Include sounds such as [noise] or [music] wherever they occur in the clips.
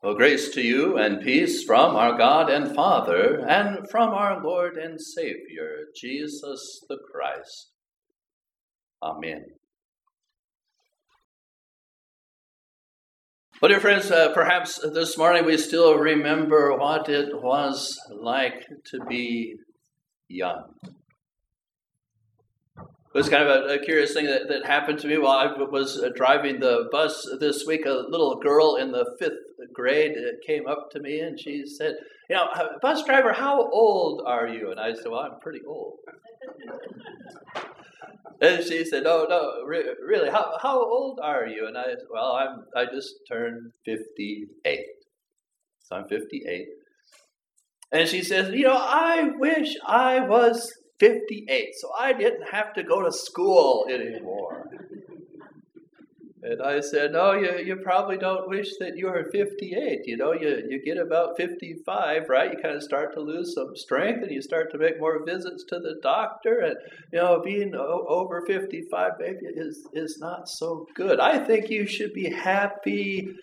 Well, grace to you and peace from our God and Father and from our Lord and Savior, Jesus the Christ. Amen. Well, dear friends, uh, perhaps this morning we still remember what it was like to be young. It was kind of a, a curious thing that, that happened to me while I was uh, driving the bus this week. A little girl in the fifth grade uh, came up to me and she said, You know, uh, bus driver, how old are you? And I said, Well, I'm pretty old. [laughs] and she said, No, no, re- really, how, how old are you? And I said, Well, I'm, I just turned 58. So I'm 58. And she says, You know, I wish I was 58, so I didn't have to go to school anymore. And I said, No, you, you probably don't wish that you were 58. You know, you, you get about 55, right? You kind of start to lose some strength and you start to make more visits to the doctor. And, you know, being over 55 maybe is, is not so good. I think you should be happy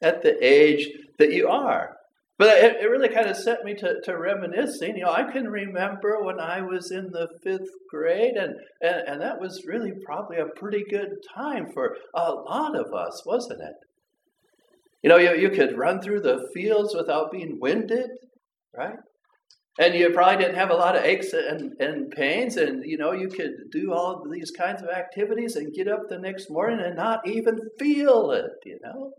at the age that you are. But it, it really kind of set me to, to reminiscing. You know, I can remember when I was in the fifth grade, and, and, and that was really probably a pretty good time for a lot of us, wasn't it? You know, you, you could run through the fields without being winded, right? And you probably didn't have a lot of aches and, and pains, and you know, you could do all these kinds of activities and get up the next morning and not even feel it, you know?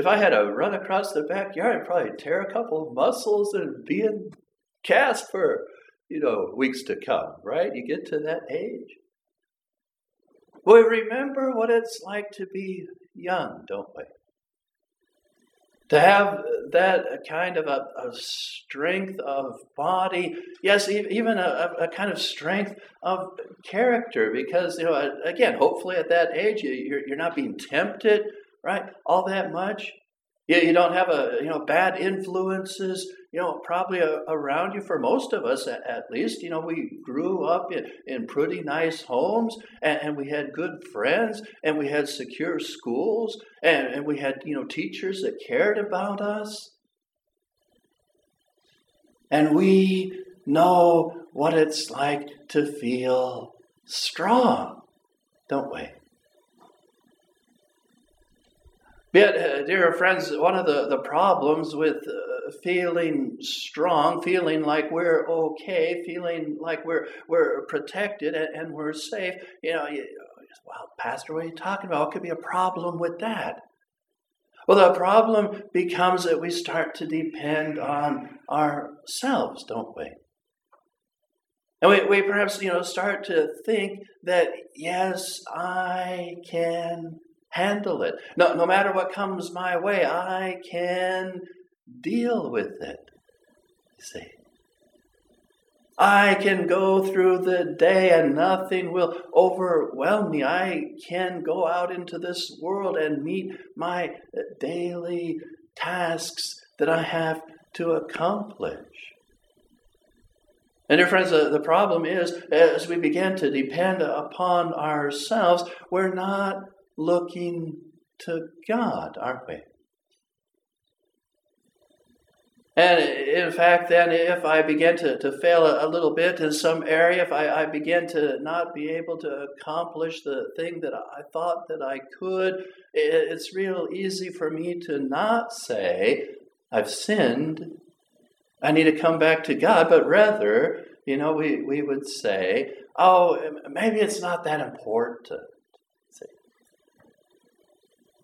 If I had to run across the backyard, I'd probably tear a couple of muscles and be in cast for, you know, weeks to come, right? You get to that age. We remember what it's like to be young, don't we? To have that kind of a, a strength of body, yes, even a, a, kind of strength of character, because, you know, again, hopefully at that age, you're, you're not being tempted right? All that much. You, you don't have a you know bad influences you know probably a, around you for most of us at, at, least you know we grew up in, in pretty nice homes and, and, we had good friends and we had secure schools and, and we had you know teachers that cared about us and we know what it's like to feel strong don't we Uh, dear friends, one of the, the problems with uh, feeling strong, feeling like we're okay, feeling like we're, we're protected and, and we're safe, you know, you, well, Pastor, what are you talking about? What could be a problem with that? Well, the problem becomes that we start to depend on ourselves, don't we? And we, we perhaps, you know, start to think that, yes, I can handle it. No, no matter what comes my way, I can deal with it. You see. I can go through the day and nothing will overwhelm me. I can go out into this world and meet my daily tasks that I have to accomplish. And dear friends, the, the problem is as we begin to depend upon ourselves, we're not looking to God, aren't we? And in fact, then, if I begin to, to fail a, little bit in some area, if I, I begin to not be able to accomplish the thing that I thought that I could, it, it's real easy for me to not say, I've sinned, I need to come back to God, but rather, you know, we, we would say, oh, maybe it's not that important.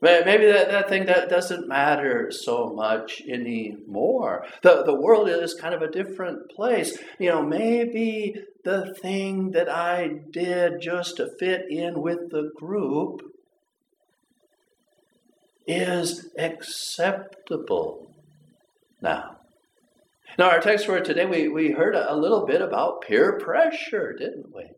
Maybe that, that thing that doesn't matter so much anymore. The, the world is kind of a different place. You know, maybe the thing that I did just to fit in with the group is acceptable now. Now, our text for today, we, we heard a, a little bit about peer pressure, didn't we?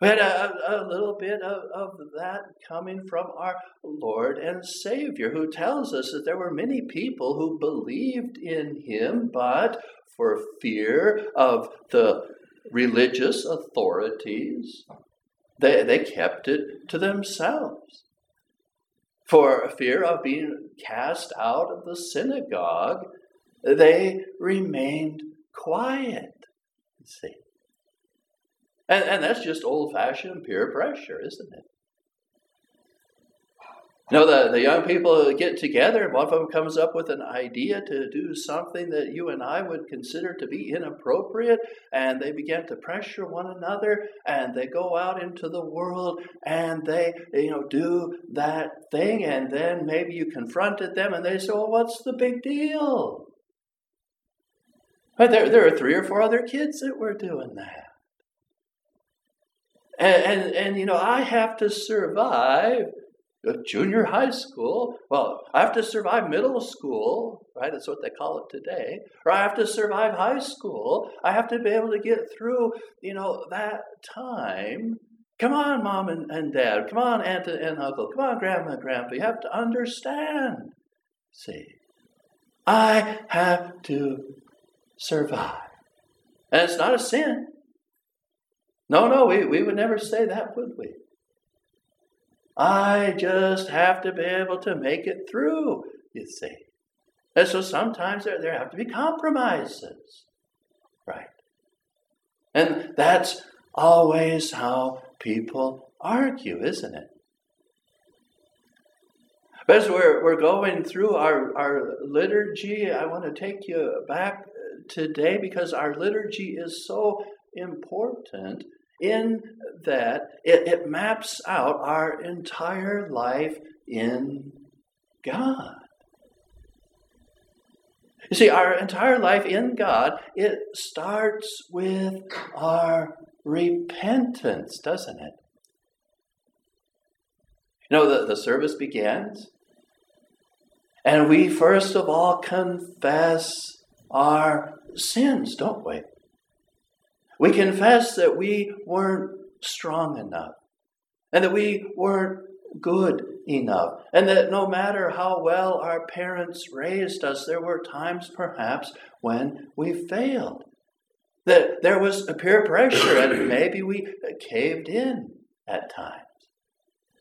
We had a, a little bit of, of that coming from our Lord and Savior, who tells us that there were many people who believed in him, but for fear of the religious authorities, they, they kept it to themselves. For fear of being cast out of the synagogue, they remained quiet. See. And, and that's just old fashioned peer pressure, isn't it? You know, the, the young people get together, and one of them comes up with an idea to do something that you and I would consider to be inappropriate, and they begin to pressure one another, and they go out into the world and they, you know, do that thing, and then maybe you confronted them and they say, Well, what's the big deal? But there, there are three or four other kids that were doing that. And, and, and, you know, I have to survive junior high school. Well, I have to survive middle school, right? That's what they call it today. Or I have to survive high school. I have to be able to get through, you know, that time. Come on, mom and, and dad. Come on, aunt and uncle. Come on, grandma and grandpa. You have to understand. See, I have to survive. And it's not a sin. No, no, we, we would never say that, would we? I just have to be able to make it through, you see. And so sometimes there, there have to be compromises, right? And that's always how people argue, isn't it? But as we're, we're going through our, our liturgy, I want to take you back uh, today because our liturgy is so important in that it, it maps out our entire life in God. You see, our entire life in God, it starts with our repentance, doesn't it? You know, the, the service begins, and we first of all confess our sins, don't we? We confess that we weren't strong enough and that we weren't good enough, and that no matter how well our parents raised us, there were times perhaps when we failed. That there was a peer pressure and [coughs] maybe we caved in at times.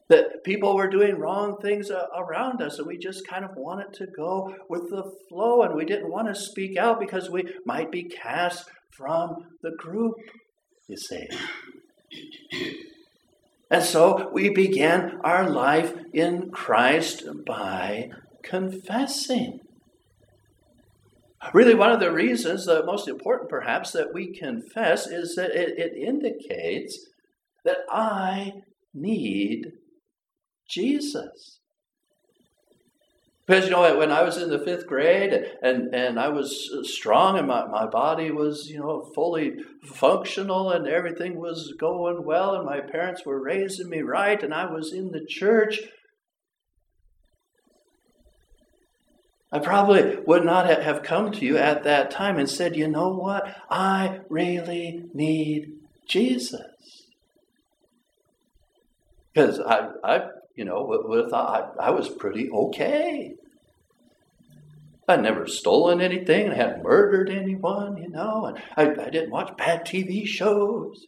That people were doing wrong things around us and we just kind of wanted to go with the flow and we didn't want to speak out because we might be cast from the group, you see. And so we began our life in Christ by confessing. Really, one of the reasons, the most important perhaps, that we confess is that it, it indicates that I need Jesus. Because, you know, when I was in the fifth grade and, and I was strong and my, my body was, you know, fully functional and everything was going well and my parents were raising me right and I was in the church, I probably would not have come to you at that time and said, you know what? I really need Jesus. Because I, I you know, thought I, I was pretty okay. I'd never stolen anything. I hadn't murdered anyone, you know, and I, I didn't watch bad TV shows.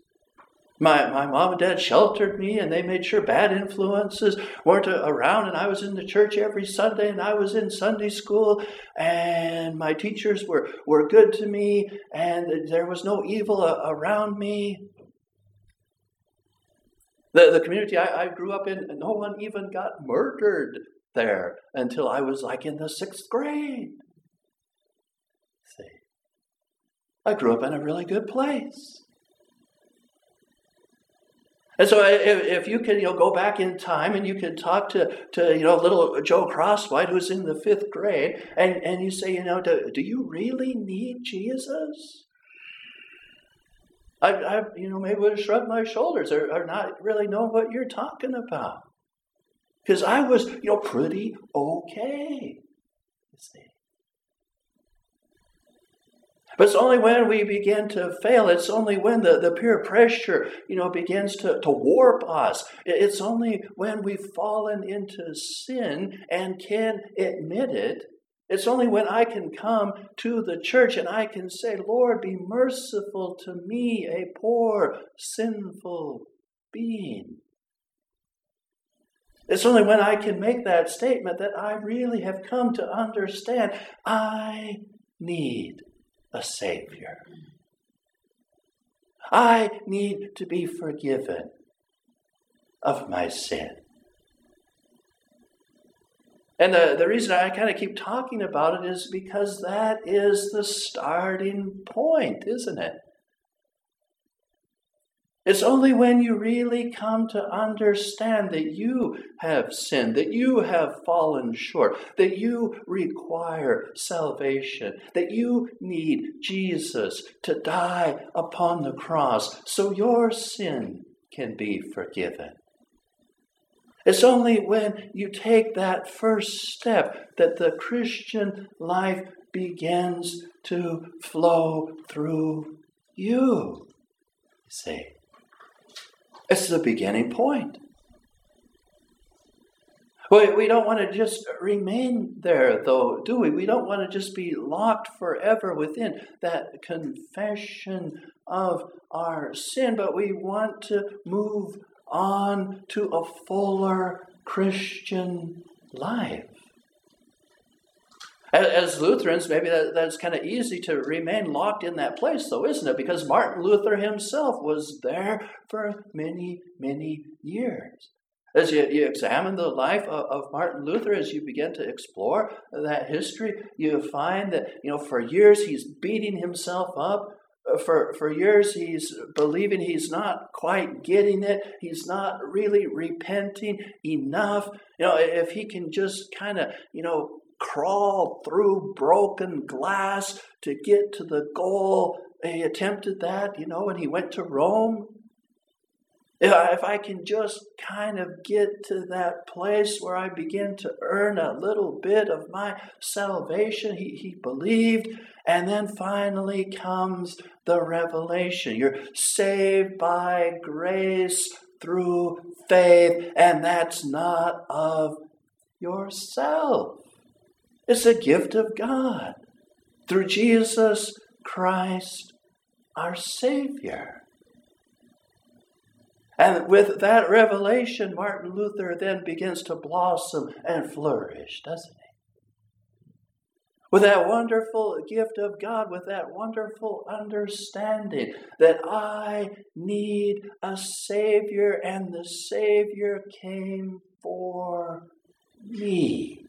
My, my mom and dad sheltered me and they made sure bad influences weren't around. And I was in the church every Sunday and I was in Sunday school and my teachers were, were good to me and there was no evil around me. The, the community I, I grew up in, no one even got murdered there until I was like in the sixth grade. See, I grew up in a really good place. And so, if, if you can, you know, go back in time and you can talk to, to you know, little Joe Crosswhite who's in the fifth grade, and, and you say, you know, do, do you really need Jesus? I, I, you know, maybe would have shrugged my shoulders or, or not really know what you're talking about. Because I was, you know, pretty okay. You see. But it's only when we begin to fail, it's only when the, the peer pressure, you know, begins to, to warp us. It's only when we've fallen into sin and can admit it it's only when I can come to the church and I can say, Lord, be merciful to me, a poor, sinful being. It's only when I can make that statement that I really have come to understand I need a Savior. I need to be forgiven of my sin. And the, the reason I kind of keep talking about it is because that is the starting point, isn't it? It's only when you really come to understand that you have sinned, that you have fallen short, that you require salvation, that you need Jesus to die upon the cross so your sin can be forgiven. It's only when you take that first step that the Christian life begins to flow through you. See? It's the beginning point. We, we don't want to just remain there, though, do we? We don't want to just be locked forever within that confession of our sin, but we want to move on to a fuller Christian life. As Lutherans, maybe that, that's kind of easy to remain locked in that place, though, isn't it? Because Martin Luther himself was there for many, many years. As you, you examine the life of, of, Martin Luther, as you begin to explore that history, you find that, you know, for years he's beating himself up. For, for years he's believing he's not quite getting it. He's not really repenting enough. You know, if he can just kind of, you know, crawl through broken glass to get to the goal. He attempted that, you know, when he went to Rome. If I can just kind of get to that place where I begin to earn a little bit of my salvation, he, he believed. And then finally comes the revelation. You're saved by grace through faith, and that's not of yourself. It's a gift of God through Jesus Christ, our Savior. And with that revelation, Martin Luther then begins to blossom and flourish, doesn't he? With that wonderful gift of God, with that wonderful understanding that I need a Savior and the Savior came for me.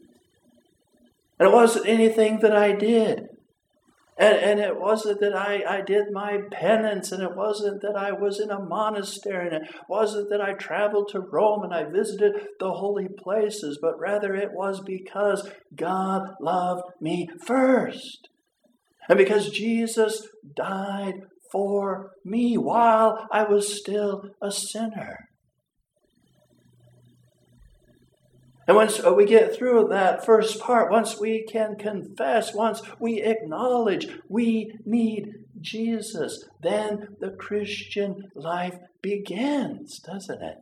And it wasn't anything that I did. And, and it wasn't that I, I did my penance, and it wasn't that I was in a monastery, and it wasn't that I traveled to Rome and I visited the holy places, but rather it was because God loved me first. And because Jesus died for me while I was still a sinner. And once we get through that first part, once we can confess, once we acknowledge we need Jesus, then the Christian life begins, doesn't it?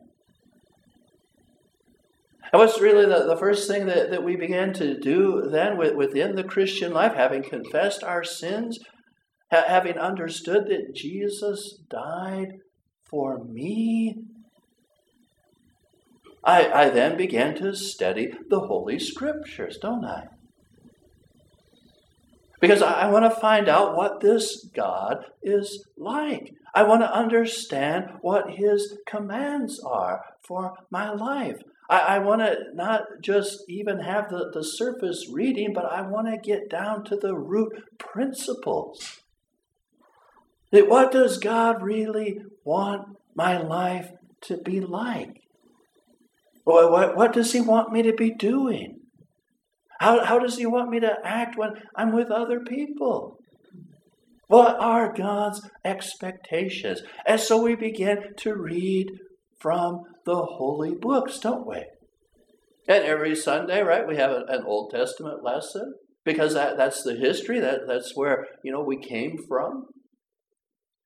And what's really the, the first thing that, that we begin to do then within the Christian life, having confessed our sins, ha- having understood that Jesus died for me I, I then began to study the Holy Scriptures, don't I? Because I, I want to find out what this God is like. I want to understand what His commands are for my life. I, I want to not just even have the, the surface reading, but I want to get down to the root principles. What does God really want my life to be like? What, what, what does He want me to be doing? How, how does He want me to act when I'm with other people? What are God's expectations? And so we begin to read from the holy books, don't we? And every Sunday, right, we have an Old Testament lesson because that, that's the history, that, that's where, you know, we came from.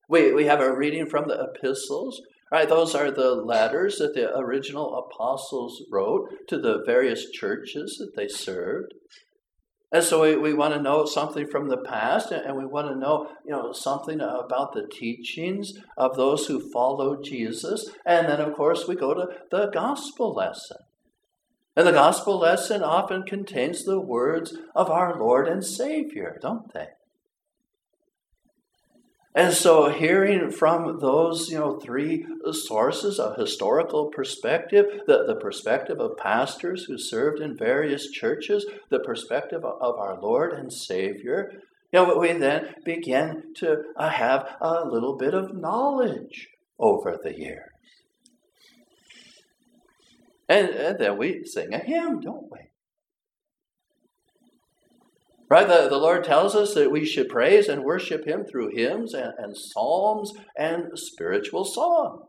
We, we have a reading from the epistles. Right, those are the letters that the original apostles wrote to the various churches that they served. And so we, we want to know something from the past, and we want to know, you know, something about the teachings of those who followed Jesus. And then, of course, we go to the gospel lesson. And the gospel lesson often contains the words of our Lord and Savior, don't they? And so, hearing from those, you know, three sources a historical perspective, the, the perspective of pastors who served in various churches, the perspective of our Lord and Savior, you know, we then begin to uh, have a little bit of knowledge over the years. And, and then we sing a hymn, don't we? Right? The, the Lord tells us that we should praise and worship Him through hymns and, and psalms and spiritual songs.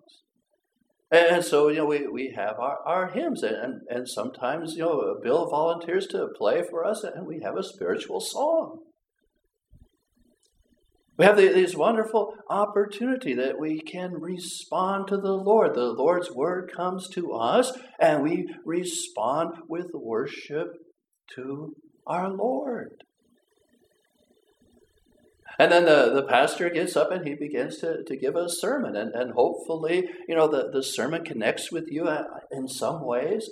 And so, you know, we, we have our, our hymns, and, and sometimes, you know, Bill volunteers to play for us, and we have a spiritual song. We have this wonderful opportunity that we can respond to the Lord. The Lord's word comes to us, and we respond with worship to our Lord. And then the, the pastor gets up and he begins to, to give a sermon. And, and hopefully, you know, the, the sermon connects with you uh, in some ways.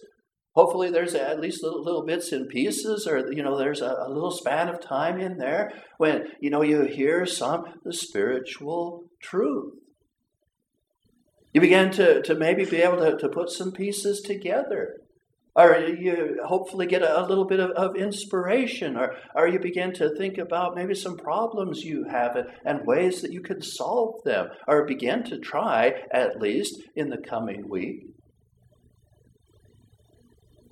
Hopefully, there's at least little, little bits and pieces, or you know, there's a, a little span of time in there when you know you hear some the spiritual truth. You begin to, to maybe be able to, to put some pieces together. Or you hopefully get a, a little bit of, of, inspiration, or, or you begin to think about maybe some problems you have and, and ways that you can solve them, or begin to try at least in the coming week.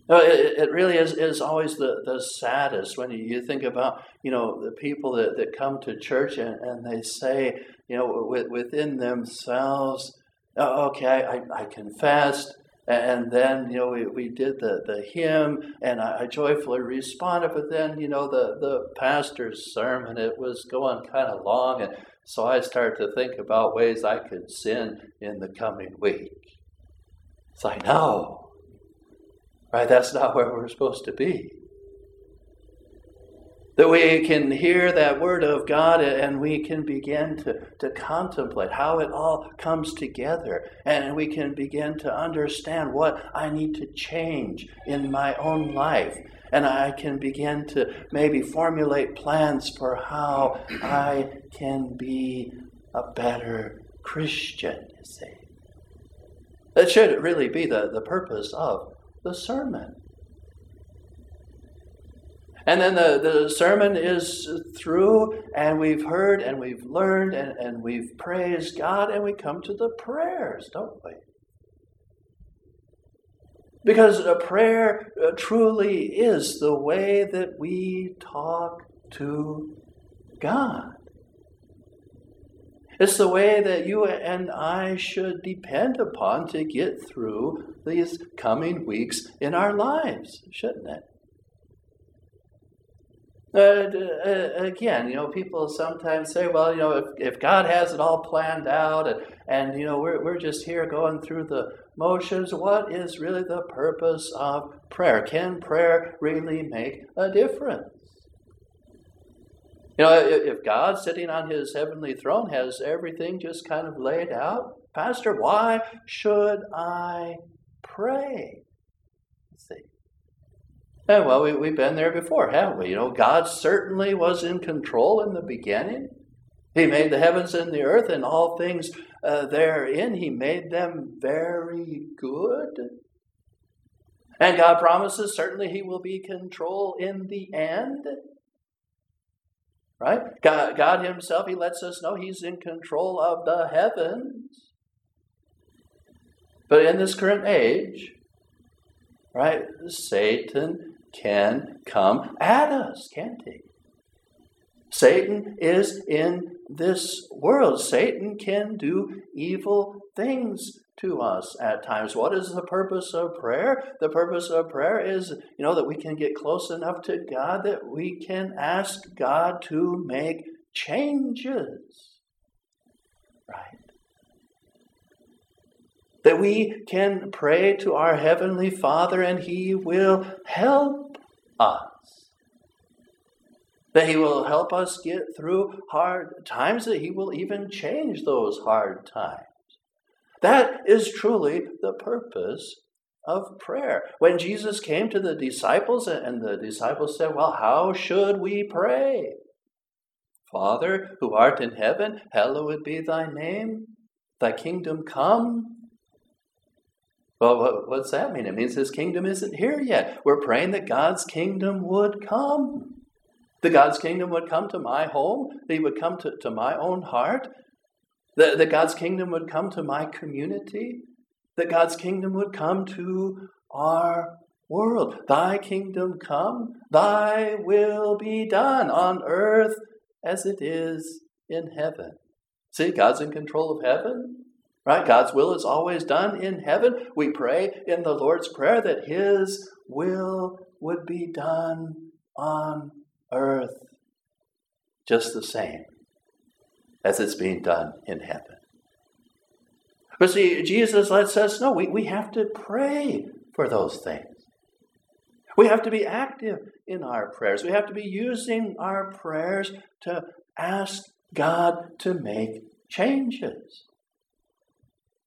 It, it really is, is always the, the saddest when you think about, you know, the people that, that come to church and, and they say, you know, within themselves, oh, okay, I, I confessed, and then, you know, we, we did the, the hymn, and I, I, joyfully responded. But then, you know, the, the pastor's sermon, it was going kind of long. And so I started to think about ways I could sin in the coming week. It's like, no, Right? That's not where we're supposed to be. That we can hear that word of God and we can begin to, to contemplate how it all comes together. And we can begin to understand what I need to change in my own life. And I can begin to maybe formulate plans for how I can be a better Christian, you see. That should really be the, the purpose of the sermon. And then the, the sermon is through, and we've heard, and we've learned, and, and we've praised God, and we come to the prayers, don't we? Because a prayer uh, truly is the way that we talk to God. It's the way that you and I should depend upon to get through these coming weeks in our lives, shouldn't it? Uh, uh, again, you know, people sometimes say, well, you know, if, if God has it all planned out and, and, you know, we're, we're just here going through the motions, what is really the purpose of prayer? Can prayer really make a difference? You know, if God sitting on his heavenly throne has everything just kind of laid out, Pastor, why should I pray? And well, we, we've been there before, haven't we? You know, God certainly was in control in the beginning. He made the heavens and the earth and all things uh, therein. He made them very good. And God promises certainly He will be control in the end. Right? God, God Himself, He lets us know He's in control of the heavens. But in this current age, right, Satan can come at us, can't he? Satan is in this world. Satan can do evil things to us at times. What is the purpose of prayer? The purpose of prayer is, you know, that we can get close enough to God that we can ask God to make changes. Right? That we can pray to our Heavenly Father and He will help us. That He will help us get through hard times, that He will even change those hard times. That is truly the purpose of prayer. When Jesus came to the disciples, and the disciples said, Well, how should we pray? Father, who art in heaven, hallowed be thy name. Thy kingdom come. Well, what what's that mean? It means his kingdom isn't here yet. We're praying that God's kingdom would come. That God's kingdom would come to my home, that he would come to, to my own heart, that, that God's kingdom would come to my community, that God's kingdom would come to our world. Thy kingdom come, thy will be done on earth as it is in heaven. See, God's in control of heaven, right? God's will is always done in heaven. We pray in the Lord's Prayer that His will would be done on earth just the same as it's being done in heaven. But see, Jesus lets us know we, we have to pray for those things. We have to be active in our prayers. We have to be using our prayers to ask God to make changes.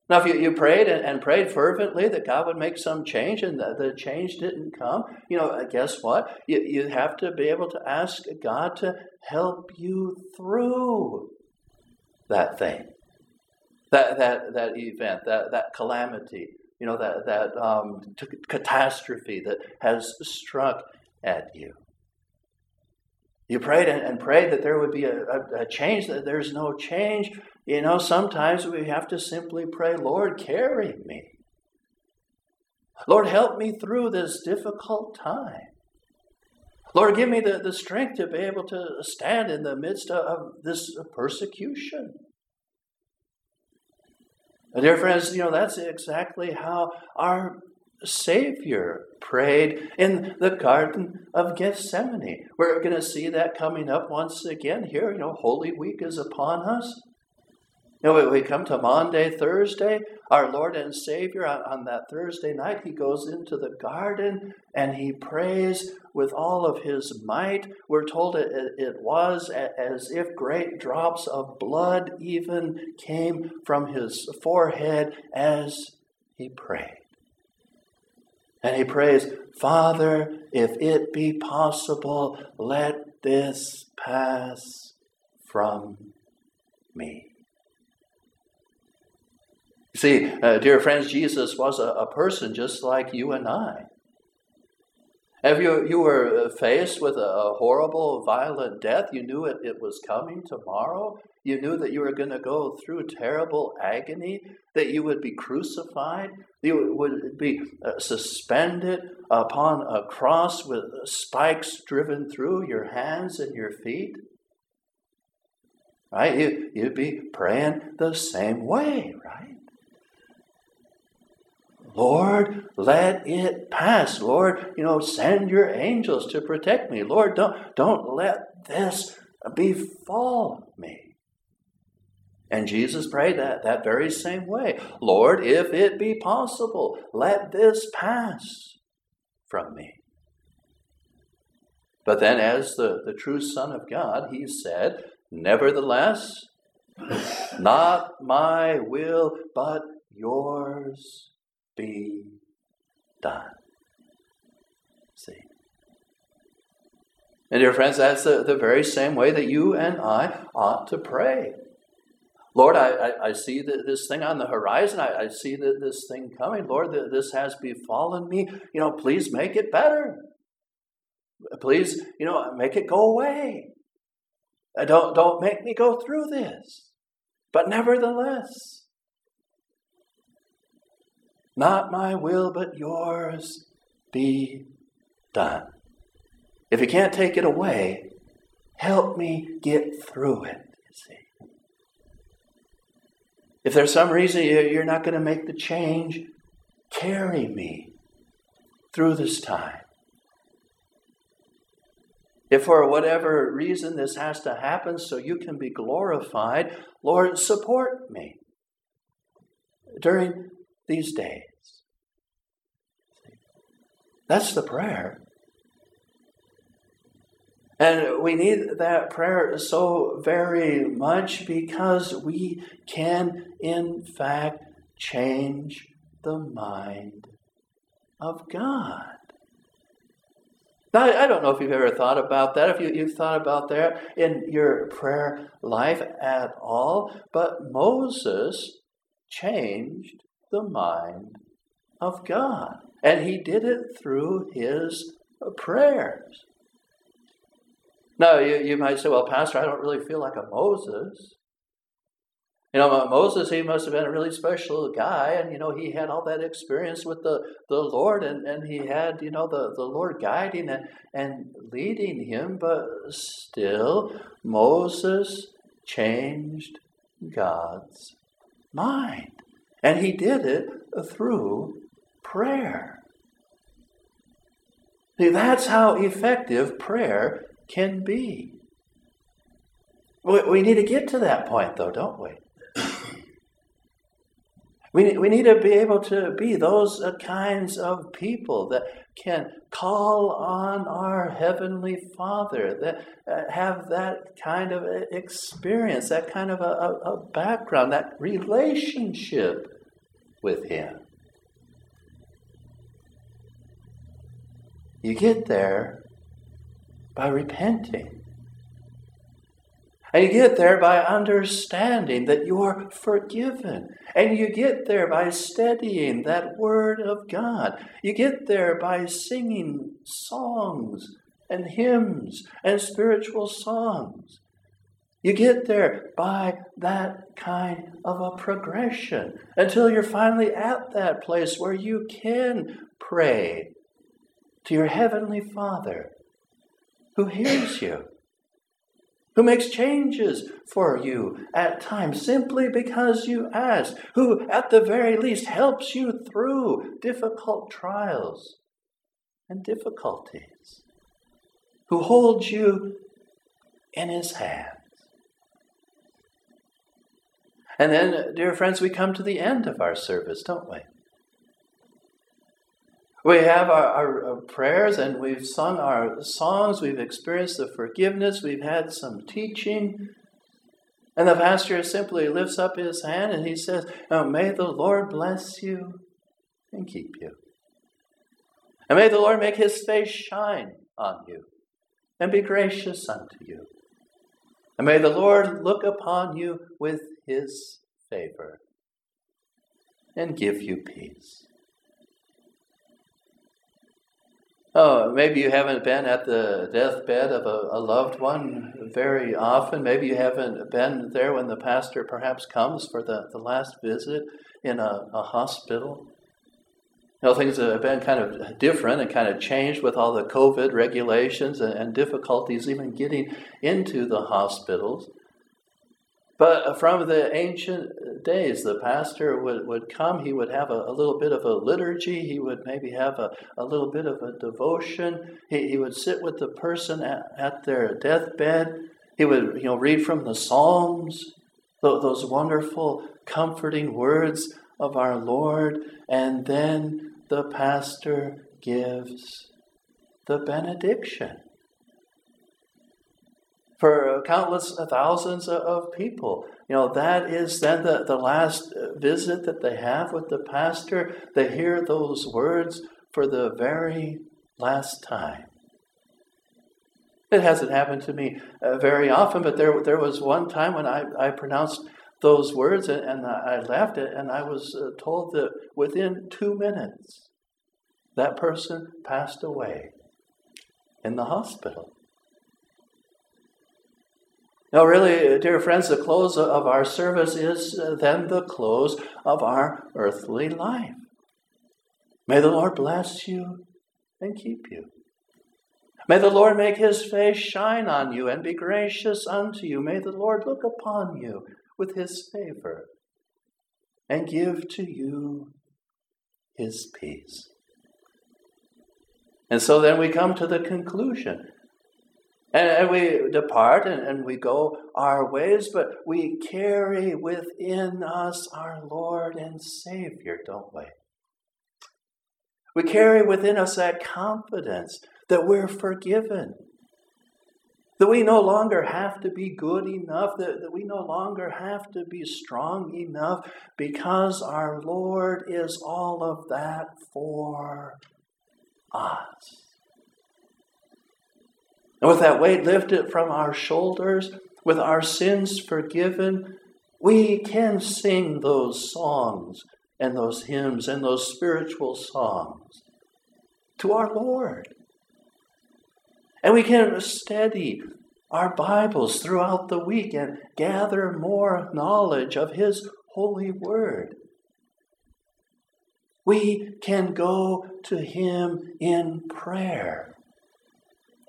Now, if you, you prayed and, and, prayed fervently that God would make some change and the, the change didn't come, you know, uh, guess what? You, you have to be able to ask God to help you through that thing, that, that, that event, that, that calamity, you know, that, that um, t- catastrophe that has struck at you. You prayed and, and prayed that there would be a, a, a change, that there's no change. You know, sometimes we have to simply pray, Lord, carry me. Lord, help me through this difficult time. Lord, give me the, the strength to be able to stand in the midst of, of this persecution. Dear friends, you know, that's exactly how our Savior prayed in the Garden of Gethsemane. We're going to see that coming up once again here. You know, Holy Week is upon us. Know, we come to Maundy, Thursday. Our Lord and Savior, on, on that Thursday night, he goes into the garden and he prays with all of his might. We're told it, it was as if great drops of blood even came from his forehead as he prayed. And he prays, Father, if it be possible, let this pass from me. See, uh, dear friends, Jesus was a, a person just like you and I. If you, you were faced with a horrible, violent death, you knew it, it was coming tomorrow. You knew that you were going to go through terrible agony, that you would be crucified, you would be uh, suspended upon a cross with spikes driven through your hands and your feet. Right? You, you'd be praying the same way, right? Lord, let it pass. Lord, you know, send your angels to protect me. Lord, don't, don't let this befall me. And Jesus prayed that, that very same way. Lord, if it be possible, let this pass from me. But then, as the, the true Son of God, he said, Nevertheless, not my will, but yours be done. See? And dear friends, that's the, the very same way that you and I ought to pray. Lord, I, I, I see the, this thing on the horizon. I, I see the, this thing coming. Lord, the, this has befallen me. You know, please make it better. Please, you know, make it go away. Uh, don't, don't make me go through this. But nevertheless, not my will, but yours be done. If you can't take it away, help me get through it, you see. If there's some reason you're not going to make the change, carry me through this time. If for whatever reason this has to happen so you can be glorified, Lord, support me during these days. That's the prayer. And we need that prayer so very much because we can, in fact, change the mind of God. Now, I don't know if you've ever thought about that, if you, you've thought about that in your prayer life at all, but Moses changed the mind of God. And he did it through his prayers. Now, you, you might say, well, Pastor, I don't really feel like a Moses. You know, Moses, he must have been a really special guy, and, you know, he had all that experience with the, the Lord, and, and he had, you know, the, the Lord guiding and, and leading him, but still, Moses changed God's mind. And he did it through prayer. See, that's how effective prayer can be. We, need to get to that point, though, don't we? We, we need to be able to be those kinds of people that can call on our Heavenly Father, that uh, have that kind of experience, that kind of a, a background, that relationship with Him. You get there by repenting. And you get there by understanding that you're forgiven. And you get there by studying that Word of God. You get there by singing songs and hymns and spiritual songs. You get there by that kind of a progression until you're finally at that place where you can pray to your Heavenly Father who hears you who makes changes for you at times simply because you ask, who at the very least helps you through difficult trials and difficulties, who holds you in his hands. And then, dear friends, we come to the end of our service, don't we? We have our, our, our, prayers and we've sung our songs, we've experienced the forgiveness, we've had some teaching. And the pastor simply lifts up his hand and he says, oh, May the Lord bless you and keep you. And may the Lord make his face shine on you and be gracious unto you. And may the Lord look upon you with his favor and give you peace. Oh, maybe you haven't been at the deathbed of a, a, loved one very often. Maybe you haven't been there when the pastor perhaps comes for the, the last visit in a, a hospital. You know, things have been kind of different and kind of changed with all the COVID regulations and, and difficulties even getting into the hospitals. But uh, from the ancient uh, days, the pastor would, would come, he would have a, a little bit of a liturgy, he would maybe have a, a little bit of a devotion, he, he would sit with the person at, at their deathbed, he would you know, read from the Psalms, those wonderful, comforting words of our Lord, and then the pastor gives the benediction for countless thousands of people. You know, that is then the, the last visit that they have with the pastor. They hear those words for the very last time. It hasn't happened to me uh, very often, but there, there was one time when I, I pronounced those words and, and I left it, and I was uh, told that within two minutes, that person passed away in the hospital. Now, really, dear friends, the close of our service is uh, then the close of our earthly life. May the Lord bless you and keep you. May the Lord make his face shine on you and be gracious unto you. May the Lord look upon you with his favor and give to you his peace. And so then we come to the conclusion and, we depart and, we go our ways, but we carry within us our Lord and Savior, don't we? We carry within us that confidence that we're forgiven, that we no longer have to be good enough, that we no longer have to be strong enough, because our Lord is all of that for us. And with that weight lifted from our shoulders, with our sins forgiven, we can sing those songs and those hymns and those spiritual songs to our Lord. And we can study our Bibles throughout the week and gather more knowledge of His holy word. We can go to Him in prayer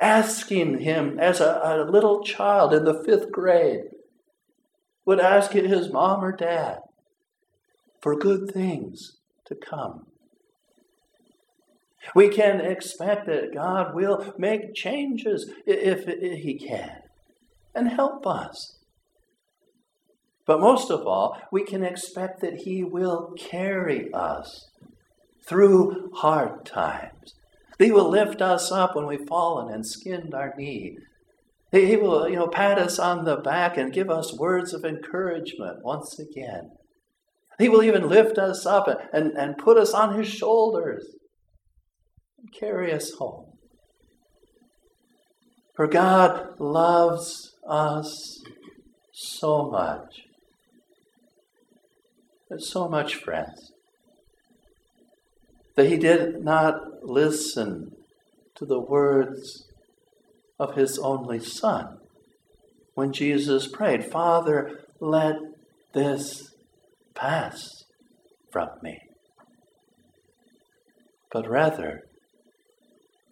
asking him as a, a little child in the fifth grade would ask his mom or dad for good things to come. We can expect that God will make changes if He can and help us. But most of all, we can expect that He will carry us through hard times he will lift us up when we've fallen and skinned our knee. He will, you know, pat us on the back and give us words of encouragement once again. He will even lift us up and, and, and put us on his shoulders and carry us home. For God loves us so much. So much, friends that he did not listen to the words of his only Son when Jesus prayed, Father, let this pass from me. But rather,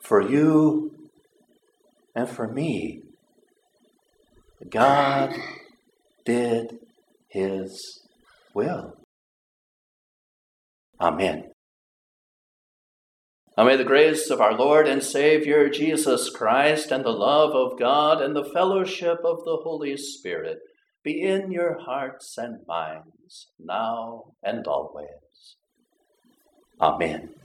for you and for me, God did his will. Amen. Now may the grace of our Lord and Savior Jesus Christ and the love of God and the fellowship of the Holy Spirit be in your hearts and minds now and always. Amen.